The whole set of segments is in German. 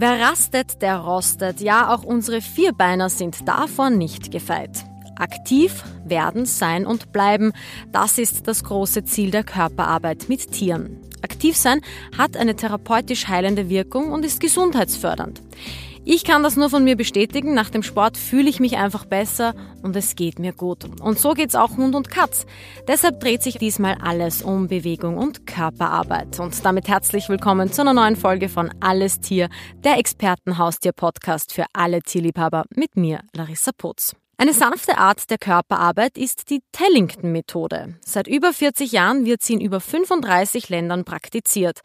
Wer rastet, der rostet. Ja, auch unsere Vierbeiner sind davor nicht gefeit. Aktiv werden, sein und bleiben, das ist das große Ziel der Körperarbeit mit Tieren. Aktiv sein hat eine therapeutisch heilende Wirkung und ist gesundheitsfördernd. Ich kann das nur von mir bestätigen. Nach dem Sport fühle ich mich einfach besser und es geht mir gut. Und so geht's auch Hund und Katz. Deshalb dreht sich diesmal alles um Bewegung und Körperarbeit. Und damit herzlich willkommen zu einer neuen Folge von Alles Tier, der Expertenhaustier-Podcast für alle Tierliebhaber mit mir, Larissa Putz. Eine sanfte Art der Körperarbeit ist die Tellington-Methode. Seit über 40 Jahren wird sie in über 35 Ländern praktiziert.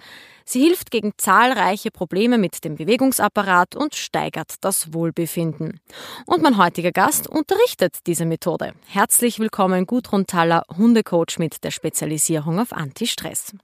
Sie hilft gegen zahlreiche Probleme mit dem Bewegungsapparat und steigert das Wohlbefinden. Und mein heutiger Gast unterrichtet diese Methode. Herzlich willkommen Gudrun Thaller, Hundecoach mit der Spezialisierung auf Anti-Stress.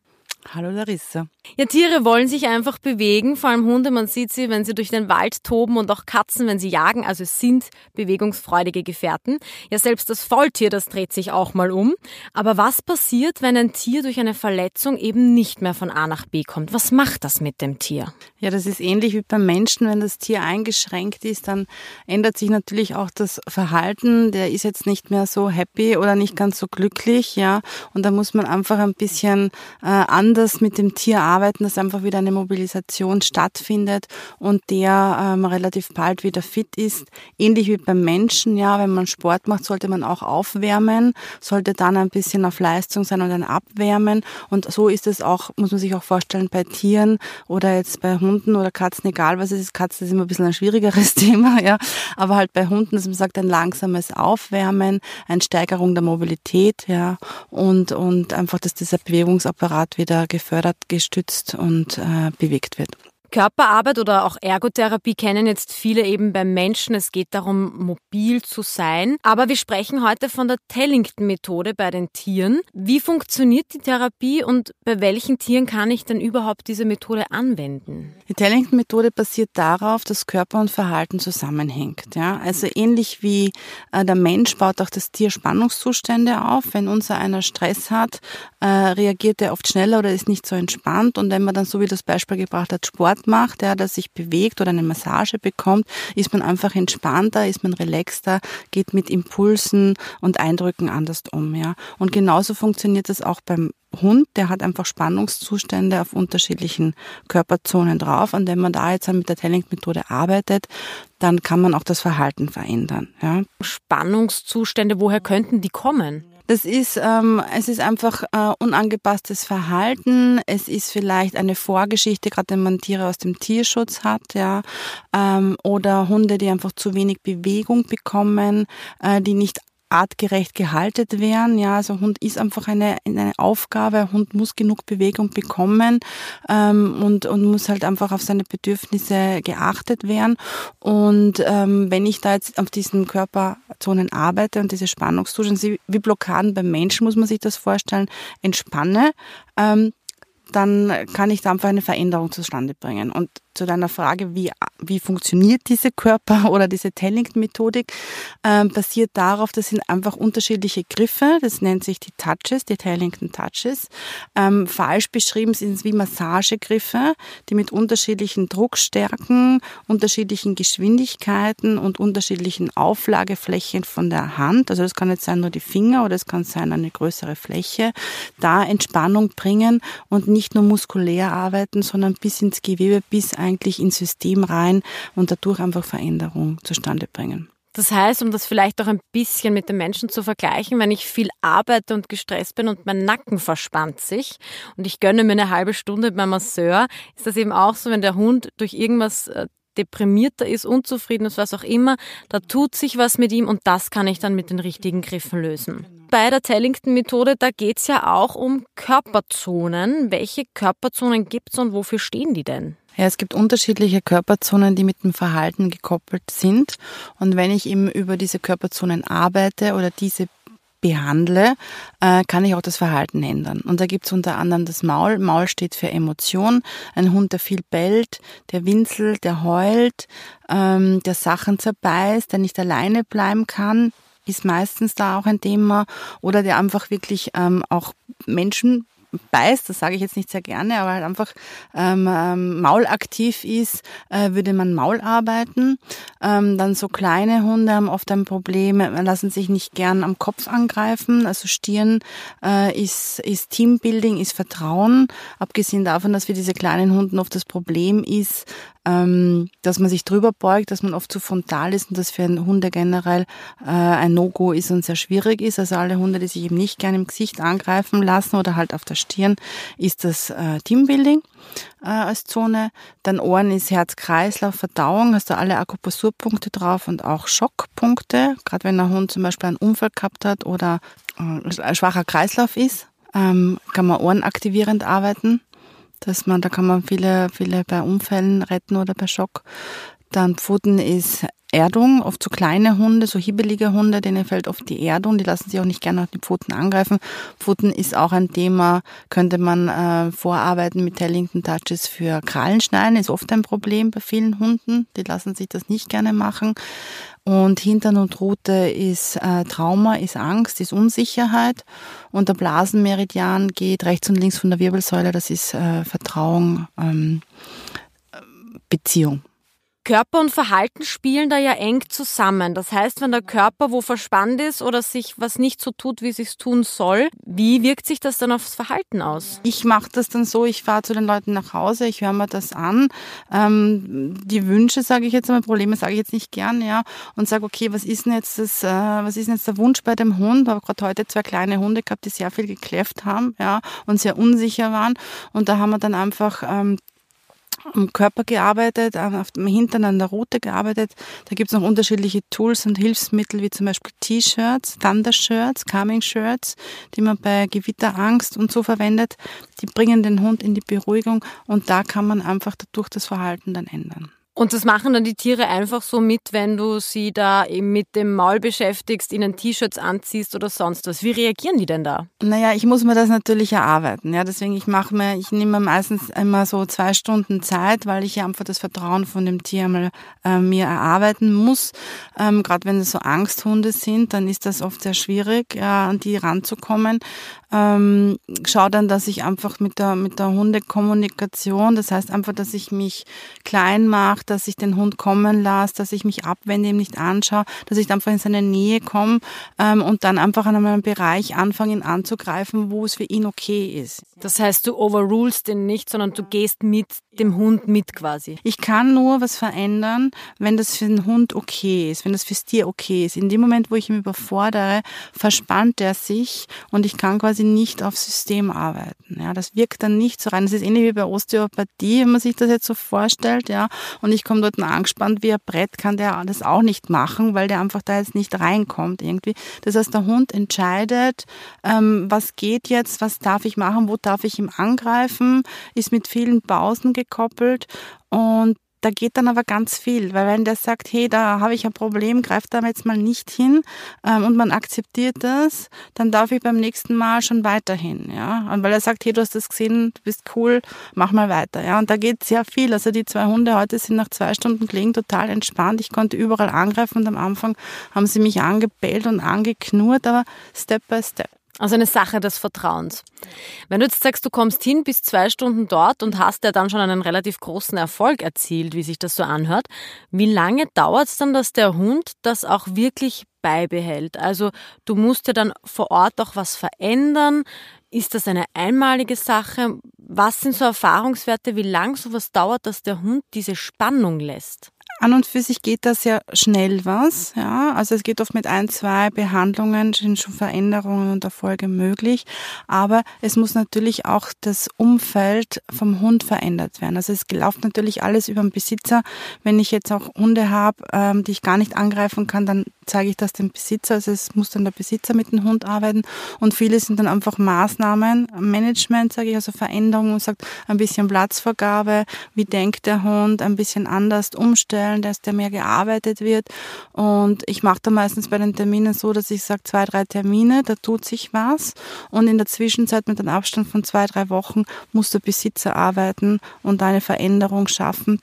Hallo Larissa. Ja, Tiere wollen sich einfach bewegen, vor allem Hunde. Man sieht sie, wenn sie durch den Wald toben und auch Katzen, wenn sie jagen. Also es sind bewegungsfreudige Gefährten. Ja, selbst das Faultier, das dreht sich auch mal um. Aber was passiert, wenn ein Tier durch eine Verletzung eben nicht mehr von A nach B kommt? Was macht das mit dem Tier? Ja, das ist ähnlich wie beim Menschen. Wenn das Tier eingeschränkt ist, dann ändert sich natürlich auch das Verhalten. Der ist jetzt nicht mehr so happy oder nicht ganz so glücklich, ja. Und da muss man einfach ein bisschen äh, anders mit dem Tier arbeiten, dass einfach wieder eine Mobilisation stattfindet und der ähm, relativ bald wieder fit ist. Ähnlich wie beim Menschen, ja, wenn man Sport macht, sollte man auch aufwärmen, sollte dann ein bisschen auf Leistung sein und dann abwärmen. Und so ist es auch, muss man sich auch vorstellen, bei Tieren oder jetzt bei Hunden oder Katzen, egal was es ist. Katzen ist immer ein bisschen ein schwierigeres Thema, ja. Aber halt bei Hunden, dass man sagt, ein langsames Aufwärmen, eine Steigerung der Mobilität, ja. Und, und einfach, dass dieser Bewegungsapparat wieder gefördert, gestützt und äh, bewegt wird. Körperarbeit oder auch Ergotherapie kennen jetzt viele eben beim Menschen. Es geht darum, mobil zu sein. Aber wir sprechen heute von der Tellington-Methode bei den Tieren. Wie funktioniert die Therapie und bei welchen Tieren kann ich denn überhaupt diese Methode anwenden? Die Tellington-Methode basiert darauf, dass Körper und Verhalten zusammenhängt. Ja? Also ähnlich wie äh, der Mensch baut auch das Tier Spannungszustände auf. Wenn unser einer Stress hat, äh, reagiert er oft schneller oder ist nicht so entspannt. Und wenn man dann, so wie das Beispiel gebracht hat, Sport Sport macht, ja, dass sich bewegt oder eine Massage bekommt, ist man einfach entspannter, ist man relaxter, geht mit Impulsen und Eindrücken anders um, ja. Und genauso funktioniert das auch beim Hund, der hat einfach Spannungszustände auf unterschiedlichen Körperzonen drauf. Und wenn man da jetzt mit der Telling-Methode arbeitet, dann kann man auch das Verhalten verändern. Ja. Spannungszustände, woher könnten die kommen? Das ist, ähm, es ist einfach äh, unangepasstes Verhalten. Es ist vielleicht eine Vorgeschichte, gerade wenn man Tiere aus dem Tierschutz hat, ja, ähm, oder Hunde, die einfach zu wenig Bewegung bekommen, äh, die nicht artgerecht gehalten werden. Ja, also Hund ist einfach eine, eine Aufgabe. Hund muss genug Bewegung bekommen ähm, und, und muss halt einfach auf seine Bedürfnisse geachtet werden. Und ähm, wenn ich da jetzt auf diesen Körperzonen arbeite und diese Spannungszustände, wie Blockaden beim Menschen, muss man sich das vorstellen, entspanne, ähm, dann kann ich da einfach eine Veränderung zustande bringen. Und zu deiner Frage, wie, wie funktioniert diese Körper- oder diese Tellington-Methodik, ähm, basiert darauf, das sind einfach unterschiedliche Griffe, das nennt sich die Touches, die Tellington Touches. Ähm, falsch beschrieben sind es wie Massagegriffe, die mit unterschiedlichen Druckstärken, unterschiedlichen Geschwindigkeiten und unterschiedlichen Auflageflächen von der Hand, also das kann jetzt sein nur die Finger oder es kann sein eine größere Fläche, da Entspannung bringen und nicht nur muskulär arbeiten, sondern bis ins Gewebe, bis eigentlich ins System rein und dadurch einfach Veränderung zustande bringen. Das heißt, um das vielleicht auch ein bisschen mit den Menschen zu vergleichen, wenn ich viel arbeite und gestresst bin und mein Nacken verspannt sich und ich gönne mir eine halbe Stunde beim Masseur, ist das eben auch so, wenn der Hund durch irgendwas äh, deprimierter ist, unzufrieden ist, was auch immer, da tut sich was mit ihm und das kann ich dann mit den richtigen Griffen lösen. Bei der Tellington-Methode, da geht es ja auch um Körperzonen. Welche Körperzonen gibt es und wofür stehen die denn? Ja, es gibt unterschiedliche Körperzonen, die mit dem Verhalten gekoppelt sind. Und wenn ich eben über diese Körperzonen arbeite oder diese behandle, äh, kann ich auch das Verhalten ändern. Und da gibt's unter anderem das Maul. Maul steht für Emotion. Ein Hund, der viel bellt, der winselt, der heult, ähm, der Sachen zerbeißt, der nicht alleine bleiben kann, ist meistens da auch ein Thema. Oder der einfach wirklich ähm, auch Menschen beißt, das sage ich jetzt nicht sehr gerne, aber halt einfach ähm, ähm, maulaktiv ist, äh, würde man Maul arbeiten. Ähm, dann so kleine Hunde haben oft ein Problem, lassen sich nicht gern am Kopf angreifen. Also Stirn äh, ist, ist Teambuilding, ist Vertrauen. Abgesehen davon, dass für diese kleinen Hunden oft das Problem ist, ähm, dass man sich drüber beugt, dass man oft zu frontal ist und das für einen Hunde generell äh, ein No-Go ist und sehr schwierig ist. Also alle Hunde, die sich eben nicht gerne im Gesicht angreifen lassen oder halt auf der Stirn, ist das äh, Teambuilding äh, als Zone. Dann Ohren ist Herz, Kreislauf, Verdauung, hast du alle Akupressurpunkte drauf und auch Schockpunkte. Gerade wenn ein Hund zum Beispiel einen Unfall gehabt hat oder äh, ein schwacher Kreislauf ist, ähm, kann man ohrenaktivierend arbeiten dass man, da kann man viele, viele bei Unfällen retten oder bei Schock. Dann Pfoten ist Erdung, oft so kleine Hunde, so hibbelige Hunde, denen fällt oft die Erdung, die lassen sich auch nicht gerne auf die Pfoten angreifen. Pfoten ist auch ein Thema, könnte man äh, vorarbeiten mit Tellington Touches für Krallenschneiden, ist oft ein Problem bei vielen Hunden, die lassen sich das nicht gerne machen. Und Hintern und Rute ist äh, Trauma, ist Angst, ist Unsicherheit. Und der Blasenmeridian geht rechts und links von der Wirbelsäule, das ist äh, Vertrauen, ähm, Beziehung. Körper und Verhalten spielen da ja eng zusammen. Das heißt, wenn der Körper wo verspannt ist oder sich was nicht so tut, wie es tun soll, wie wirkt sich das dann aufs Verhalten aus? Ich mache das dann so, ich fahre zu den Leuten nach Hause, ich höre mir das an. Ähm, die Wünsche, sage ich jetzt einmal, Probleme sage ich jetzt nicht gern, ja, und sage, okay, was ist denn jetzt das, äh, was ist denn jetzt der Wunsch bei dem Hund? Ich habe gerade heute zwei kleine Hunde gehabt, die sehr viel gekläfft haben, ja, und sehr unsicher waren. Und da haben wir dann einfach ähm, am Körper gearbeitet, auf dem Hintern an der Rute gearbeitet. Da gibt es noch unterschiedliche Tools und Hilfsmittel, wie zum Beispiel T-Shirts, Thunder-Shirts, Calming-Shirts, die man bei Gewitterangst und so verwendet. Die bringen den Hund in die Beruhigung und da kann man einfach dadurch das Verhalten dann ändern. Und das machen dann die Tiere einfach so mit, wenn du sie da eben mit dem Maul beschäftigst, ihnen T-Shirts anziehst oder sonst was. Wie reagieren die denn da? Naja, ich muss mir das natürlich erarbeiten. Ja, deswegen ich mache mir, ich nehme meistens immer so zwei Stunden Zeit, weil ich ja einfach das Vertrauen von dem Tier mal äh, mir erarbeiten muss. Ähm, Gerade wenn es so Angsthunde sind, dann ist das oft sehr schwierig, ja, an die ranzukommen ähm, schaue dann, dass ich einfach mit der, mit der Hundekommunikation, das heißt einfach, dass ich mich klein mache, dass ich den Hund kommen lasse, dass ich mich abwende, ihm nicht anschaue, dass ich einfach in seine Nähe komme ähm, und dann einfach an einem Bereich anfange, ihn anzugreifen, wo es für ihn okay ist. Das heißt, du overrulest den nicht, sondern du gehst mit dem Hund mit quasi. Ich kann nur was verändern, wenn das für den Hund okay ist, wenn das fürs Tier okay ist. In dem Moment, wo ich ihn überfordere, verspannt er sich und ich kann quasi nicht auf System arbeiten. Ja, das wirkt dann nicht so rein. Das ist ähnlich wie bei Osteopathie, wenn man sich das jetzt so vorstellt, ja. Und ich komme dort angespannt wie ein Brett, kann der das auch nicht machen, weil der einfach da jetzt nicht reinkommt irgendwie. Das heißt, der Hund entscheidet, ähm, was geht jetzt, was darf ich machen, wo ich ihm angreifen, ist mit vielen Pausen gekoppelt und da geht dann aber ganz viel, weil wenn der sagt, hey, da habe ich ein Problem, greift da jetzt mal nicht hin ähm, und man akzeptiert das, dann darf ich beim nächsten Mal schon weiterhin, ja. Und weil er sagt, hey, du hast das gesehen, du bist cool, mach mal weiter, ja. Und da geht sehr viel. Also die zwei Hunde heute sind nach zwei Stunden gelegen total entspannt. Ich konnte überall angreifen und am Anfang haben sie mich angebellt und angeknurrt, aber Step by Step. Also eine Sache des Vertrauens. Wenn du jetzt sagst, du kommst hin, bist zwei Stunden dort und hast ja dann schon einen relativ großen Erfolg erzielt, wie sich das so anhört, wie lange dauert es dann, dass der Hund das auch wirklich beibehält? Also du musst ja dann vor Ort auch was verändern. Ist das eine einmalige Sache? Was sind so Erfahrungswerte, wie lang sowas dauert, dass der Hund diese Spannung lässt? An und für sich geht das ja schnell was, ja. Also es geht oft mit ein, zwei Behandlungen sind schon Veränderungen und Erfolge möglich. Aber es muss natürlich auch das Umfeld vom Hund verändert werden. Also es läuft natürlich alles über den Besitzer. Wenn ich jetzt auch Hunde habe, ähm, die ich gar nicht angreifen kann, dann zeige ich das dem Besitzer. Also es muss dann der Besitzer mit dem Hund arbeiten. Und viele sind dann einfach Maßnahmen, Management, sage ich, also Veränderungen sagt ein bisschen Platzvergabe, wie denkt der Hund, ein bisschen anders umstellen Stellen, dass der mehr gearbeitet wird. Und ich mache da meistens bei den Terminen so, dass ich sage, zwei, drei Termine, da tut sich was. Und in der Zwischenzeit mit einem Abstand von zwei, drei Wochen muss der Besitzer arbeiten und eine Veränderung schaffen.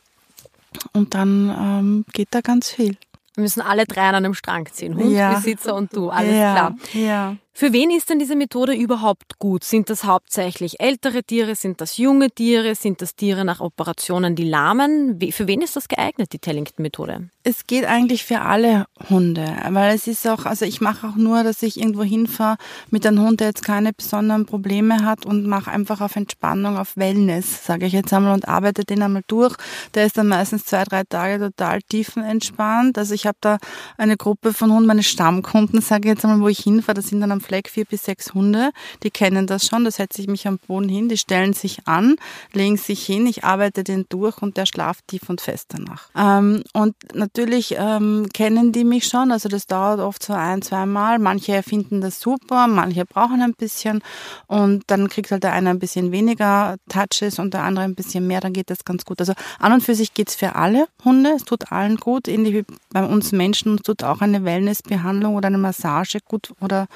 Und dann ähm, geht da ganz viel. Wir müssen alle drei an einem Strang ziehen. Hund, ja. Besitzer und du, alles ja. klar. Ja. Für wen ist denn diese Methode überhaupt gut? Sind das hauptsächlich ältere Tiere? Sind das junge Tiere? Sind das Tiere nach Operationen, die lahmen? Für wen ist das geeignet, die Tellington-Methode? Es geht eigentlich für alle Hunde, weil es ist auch, also ich mache auch nur, dass ich irgendwo hinfahre mit einem Hund, der jetzt keine besonderen Probleme hat und mache einfach auf Entspannung, auf Wellness, sage ich jetzt einmal, und arbeite den einmal durch. Der ist dann meistens zwei, drei Tage total tiefenentspannt. Also ich habe da eine Gruppe von Hunden, meine Stammkunden, sage ich jetzt einmal, wo ich hinfahre, das sind dann am Fleck vier bis sechs Hunde, die kennen das schon, da setze ich mich am Boden hin, die stellen sich an, legen sich hin, ich arbeite den durch und der schlaft tief und fest danach. Ähm, und natürlich ähm, kennen die mich schon, also das dauert oft so ein, zwei Mal. Manche finden das super, manche brauchen ein bisschen und dann kriegt halt der eine ein bisschen weniger Touches und der andere ein bisschen mehr, dann geht das ganz gut. Also an und für sich geht's für alle Hunde, es tut allen gut, ähnlich wie bei uns Menschen, uns tut auch eine Wellnessbehandlung oder eine Massage gut oder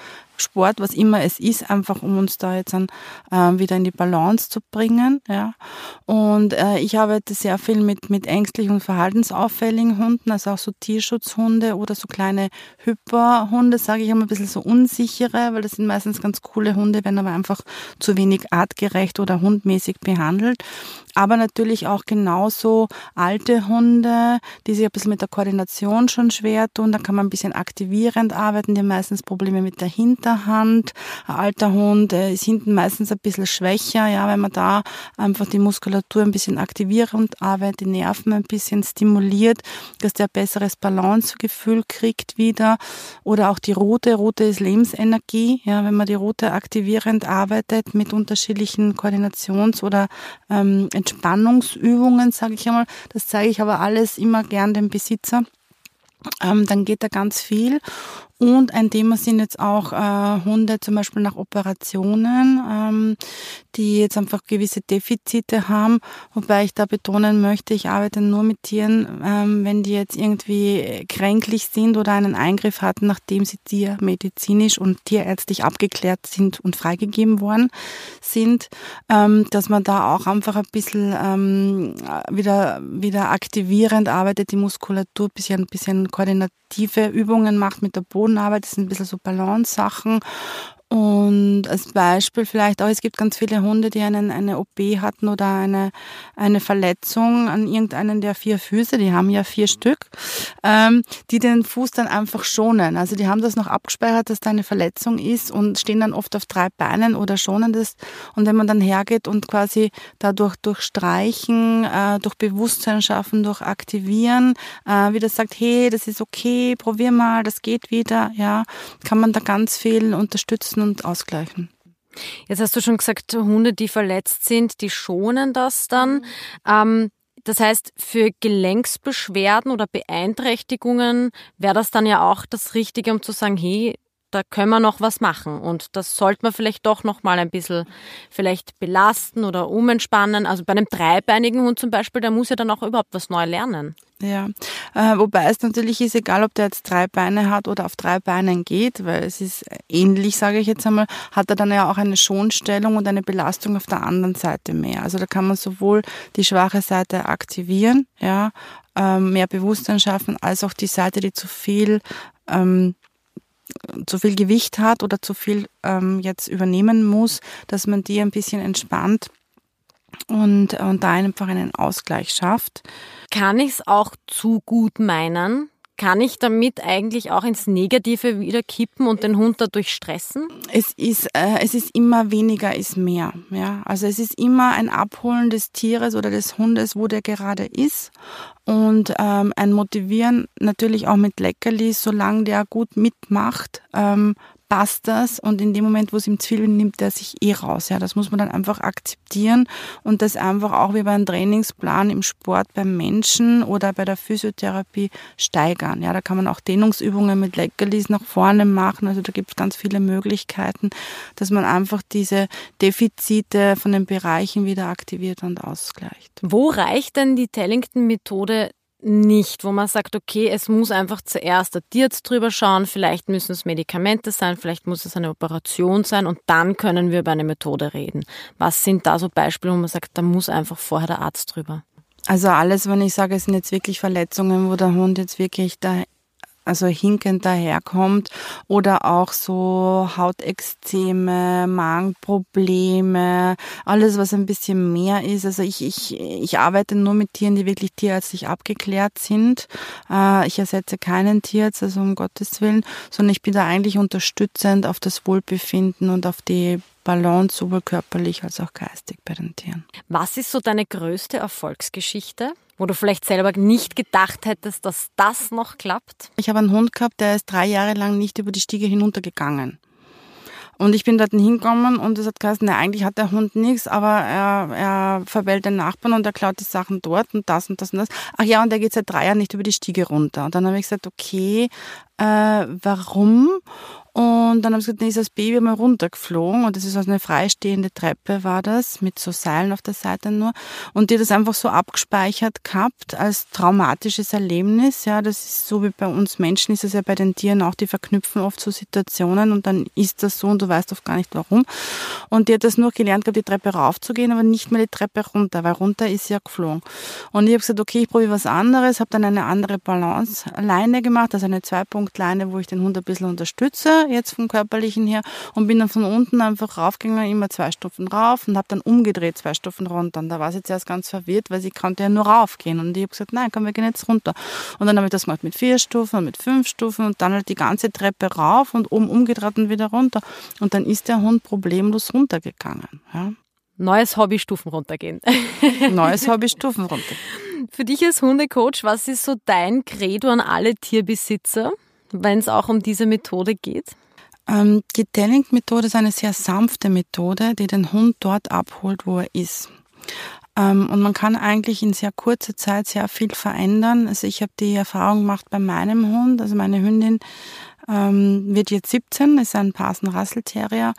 Sport, was immer es ist, einfach um uns da jetzt dann äh, wieder in die Balance zu bringen. Ja. Und äh, ich arbeite sehr viel mit, mit ängstlichen und verhaltensauffälligen Hunden, also auch so Tierschutzhunde oder so kleine Hyperhunde, sage ich immer ein bisschen so unsichere, weil das sind meistens ganz coole Hunde, werden aber einfach zu wenig artgerecht oder hundmäßig behandelt aber natürlich auch genauso alte Hunde, die sich ein bisschen mit der Koordination schon schwer tun. Da kann man ein bisschen aktivierend arbeiten, die haben meistens Probleme mit der Hinterhand. Ein alter Hund ist hinten meistens ein bisschen schwächer, ja, wenn man da einfach die Muskulatur ein bisschen aktivierend arbeitet, die Nerven ein bisschen stimuliert, dass der ein besseres Balancegefühl kriegt wieder. Oder auch die Route. Route ist Lebensenergie, ja, wenn man die Route aktivierend arbeitet mit unterschiedlichen Koordinations- oder ähm, Entspannungsübungen, sage ich einmal. Das zeige ich aber alles immer gern dem Besitzer. Ähm, dann geht da ganz viel. Und ein Thema sind jetzt auch äh, Hunde zum Beispiel nach Operationen, ähm, die jetzt einfach gewisse Defizite haben, wobei ich da betonen möchte, ich arbeite nur mit Tieren, ähm, wenn die jetzt irgendwie kränklich sind oder einen Eingriff hatten, nachdem sie tiermedizinisch und tierärztlich abgeklärt sind und freigegeben worden sind, ähm, dass man da auch einfach ein bisschen ähm, wieder, wieder aktivierend arbeitet, die Muskulatur, bisschen, bisschen koordinative Übungen macht mit der Boden Bodenarbeit, das sind ein bisschen so Balance-Sachen und als Beispiel vielleicht auch, es gibt ganz viele Hunde, die einen, eine OP hatten oder eine, eine Verletzung an irgendeinen der vier Füße, die haben ja vier Stück, ähm, die den Fuß dann einfach schonen. Also die haben das noch abgespeichert, dass da eine Verletzung ist und stehen dann oft auf drei Beinen oder schonen das. Und wenn man dann hergeht und quasi dadurch durch Streichen, äh, durch Bewusstsein schaffen, durch Aktivieren, äh, wieder sagt, hey, das ist okay, probier mal, das geht wieder, ja, kann man da ganz viel unterstützen ergänzen und ausgleichen. Jetzt hast du schon gesagt, Hunde, die verletzt sind, die schonen das dann. Ähm, das heißt, für Gelenksbeschwerden oder Beeinträchtigungen wäre das dann ja auch das Richtige, um zu sagen, hey, da können wir noch was machen und das sollte man vielleicht doch noch mal ein bisschen vielleicht belasten oder umentspannen. Also bei einem dreibeinigen Hund zum Beispiel, der muss ja dann auch überhaupt was neu lernen. Ja, äh, wobei es natürlich ist, egal ob der jetzt drei Beine hat oder auf drei Beinen geht, weil es ist ähnlich, sage ich jetzt einmal, hat er dann ja auch eine Schonstellung und eine Belastung auf der anderen Seite mehr. Also da kann man sowohl die schwache Seite aktivieren, ja, ähm, mehr Bewusstsein schaffen, als auch die Seite, die zu viel ähm, zu viel Gewicht hat oder zu viel ähm, jetzt übernehmen muss, dass man die ein bisschen entspannt und, und da einfach einen Ausgleich schafft. Kann ich es auch zu gut meinen? Kann ich damit eigentlich auch ins Negative wieder kippen und den Hund dadurch stressen? Es ist, äh, es ist immer weniger ist mehr. Ja? Also es ist immer ein Abholen des Tieres oder des Hundes, wo der gerade ist. Und ähm, ein Motivieren natürlich auch mit Leckerlis, solange der gut mitmacht, ähm, passt das und in dem Moment, wo es ihm zu viel nimmt er sich eh raus. Ja, das muss man dann einfach akzeptieren und das einfach auch wie beim Trainingsplan im Sport beim Menschen oder bei der Physiotherapie steigern. Ja, da kann man auch Dehnungsübungen mit Leckerlis nach vorne machen. Also da gibt es ganz viele Möglichkeiten, dass man einfach diese Defizite von den Bereichen wieder aktiviert und ausgleicht. Wo reicht denn die Tellington-Methode nicht, wo man sagt, okay, es muss einfach zuerst der Tierarzt drüber schauen, vielleicht müssen es Medikamente sein, vielleicht muss es eine Operation sein und dann können wir über eine Methode reden. Was sind da so Beispiele, wo man sagt, da muss einfach vorher der Arzt drüber? Also alles, wenn ich sage, es sind jetzt wirklich Verletzungen, wo der Hund jetzt wirklich da also hinkend daherkommt oder auch so Hautexzeme, Magenprobleme, alles was ein bisschen mehr ist. Also ich, ich, ich arbeite nur mit Tieren, die wirklich tierärztlich abgeklärt sind. Äh, ich ersetze keinen Tierarzt, also um Gottes Willen, sondern ich bin da eigentlich unterstützend auf das Wohlbefinden und auf die Balance sowohl körperlich als auch geistig bei den Tieren. Was ist so deine größte Erfolgsgeschichte? Wo du vielleicht selber nicht gedacht hättest, dass das noch klappt? Ich habe einen Hund gehabt, der ist drei Jahre lang nicht über die Stiege hinuntergegangen. Und ich bin dort hingekommen und es hat geheißen, na, eigentlich hat der Hund nichts, aber er, er verbellt den Nachbarn und er klaut die Sachen dort und das und das und das. Ach ja, und der geht seit drei Jahren nicht über die Stiege runter. Und dann habe ich gesagt, okay, äh, warum? Und dann haben sie gesagt, nee, ist das Baby mal runtergeflogen und das ist also eine freistehende Treppe war das, mit so Seilen auf der Seite nur. Und die hat das einfach so abgespeichert gehabt als traumatisches Erlebnis. Ja, das ist so wie bei uns Menschen ist es ja bei den Tieren auch, die verknüpfen oft so Situationen und dann ist das so und du weißt oft gar nicht warum. Und die hat das nur gelernt gehabt, die Treppe raufzugehen, aber nicht mehr die Treppe runter, weil runter ist sie ja geflogen. Und ich habe gesagt, okay, ich probiere was anderes, habe dann eine andere Balance-Leine gemacht, also eine Zweipunktleine, wo ich den Hund ein bisschen unterstütze jetzt vom körperlichen her und bin dann von unten einfach raufgegangen, immer zwei Stufen rauf und habe dann umgedreht, zwei Stufen runter. Und da war sie zuerst ganz verwirrt, weil sie konnte ja nur raufgehen. Und ich habe gesagt, nein, komm, wir gehen jetzt runter. Und dann habe ich das gemacht mit vier Stufen und mit fünf Stufen und dann halt die ganze Treppe rauf und oben umgedreht und wieder runter. Und dann ist der Hund problemlos runtergegangen. Ja. Neues Hobby, Stufen runtergehen. Neues Hobby, Stufen runter. Für dich als Hundecoach, was ist so dein Credo an alle Tierbesitzer? Wenn es auch um diese Methode geht? Ähm, die Telling-Methode ist eine sehr sanfte Methode, die den Hund dort abholt, wo er ist. Ähm, und man kann eigentlich in sehr kurzer Zeit sehr viel verändern. Also ich habe die Erfahrung gemacht bei meinem Hund, also meine Hündin ähm, wird jetzt 17, ist ein Parsen Russell Terrier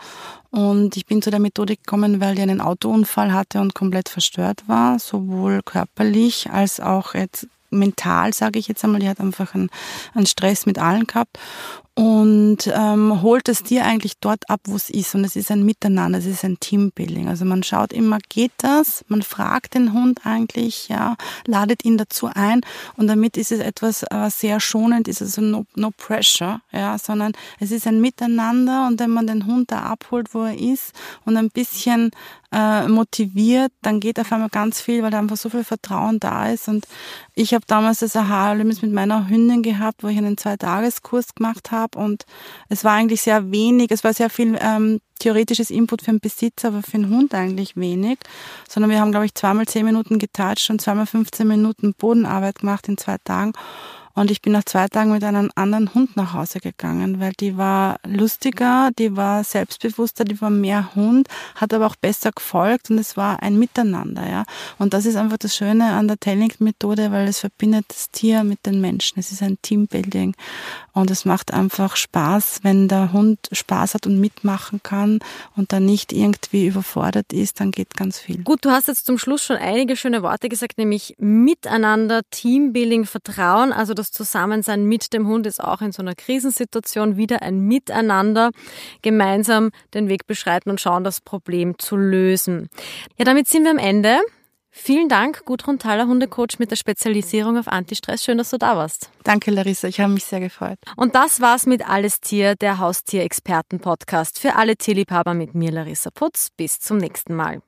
und ich bin zu der Methode gekommen, weil die einen Autounfall hatte und komplett verstört war, sowohl körperlich als auch jetzt mental, sage ich jetzt einmal, die hat einfach einen, einen Stress mit allen gehabt und ähm, holt das Tier eigentlich dort ab, wo es ist. Und es ist ein Miteinander, es ist ein Teambuilding. Also man schaut immer, geht das? Man fragt den Hund eigentlich, ja, ladet ihn dazu ein. Und damit ist es etwas äh, sehr schonend, ist also no, no pressure, ja, sondern es ist ein Miteinander. Und wenn man den Hund da abholt, wo er ist und ein bisschen äh, motiviert, dann geht auf einmal ganz viel, weil da einfach so viel Vertrauen da ist. Und ich habe damals das Aha-Erlebnis mit meiner Hündin gehabt, wo ich einen Zwei-Tages-Kurs gemacht habe. Und es war eigentlich sehr wenig, es war sehr viel ähm, theoretisches Input für einen Besitzer, aber für einen Hund eigentlich wenig, sondern wir haben, glaube ich, zweimal zehn Minuten getatscht und zweimal 15 Minuten Bodenarbeit gemacht in zwei Tagen und ich bin nach zwei Tagen mit einem anderen Hund nach Hause gegangen, weil die war lustiger, die war selbstbewusster, die war mehr Hund, hat aber auch besser gefolgt und es war ein Miteinander, ja. Und das ist einfach das Schöne an der Telling-Methode, weil es verbindet das Tier mit den Menschen. Es ist ein Teambuilding und es macht einfach Spaß, wenn der Hund Spaß hat und mitmachen kann und dann nicht irgendwie überfordert ist, dann geht ganz viel. Gut, du hast jetzt zum Schluss schon einige schöne Worte gesagt, nämlich Miteinander, Teambuilding, Vertrauen, also das Zusammensein mit dem Hund ist auch in so einer Krisensituation wieder ein Miteinander, gemeinsam den Weg beschreiten und schauen, das Problem zu lösen. Ja, damit sind wir am Ende. Vielen Dank, Gudrun Thaler, Hundecoach mit der Spezialisierung auf Antistress. Schön, dass du da warst. Danke, Larissa. Ich habe mich sehr gefreut. Und das war's mit Alles Tier, der Haustierexperten-Podcast für alle Tierliebhaber mit mir, Larissa Putz. Bis zum nächsten Mal.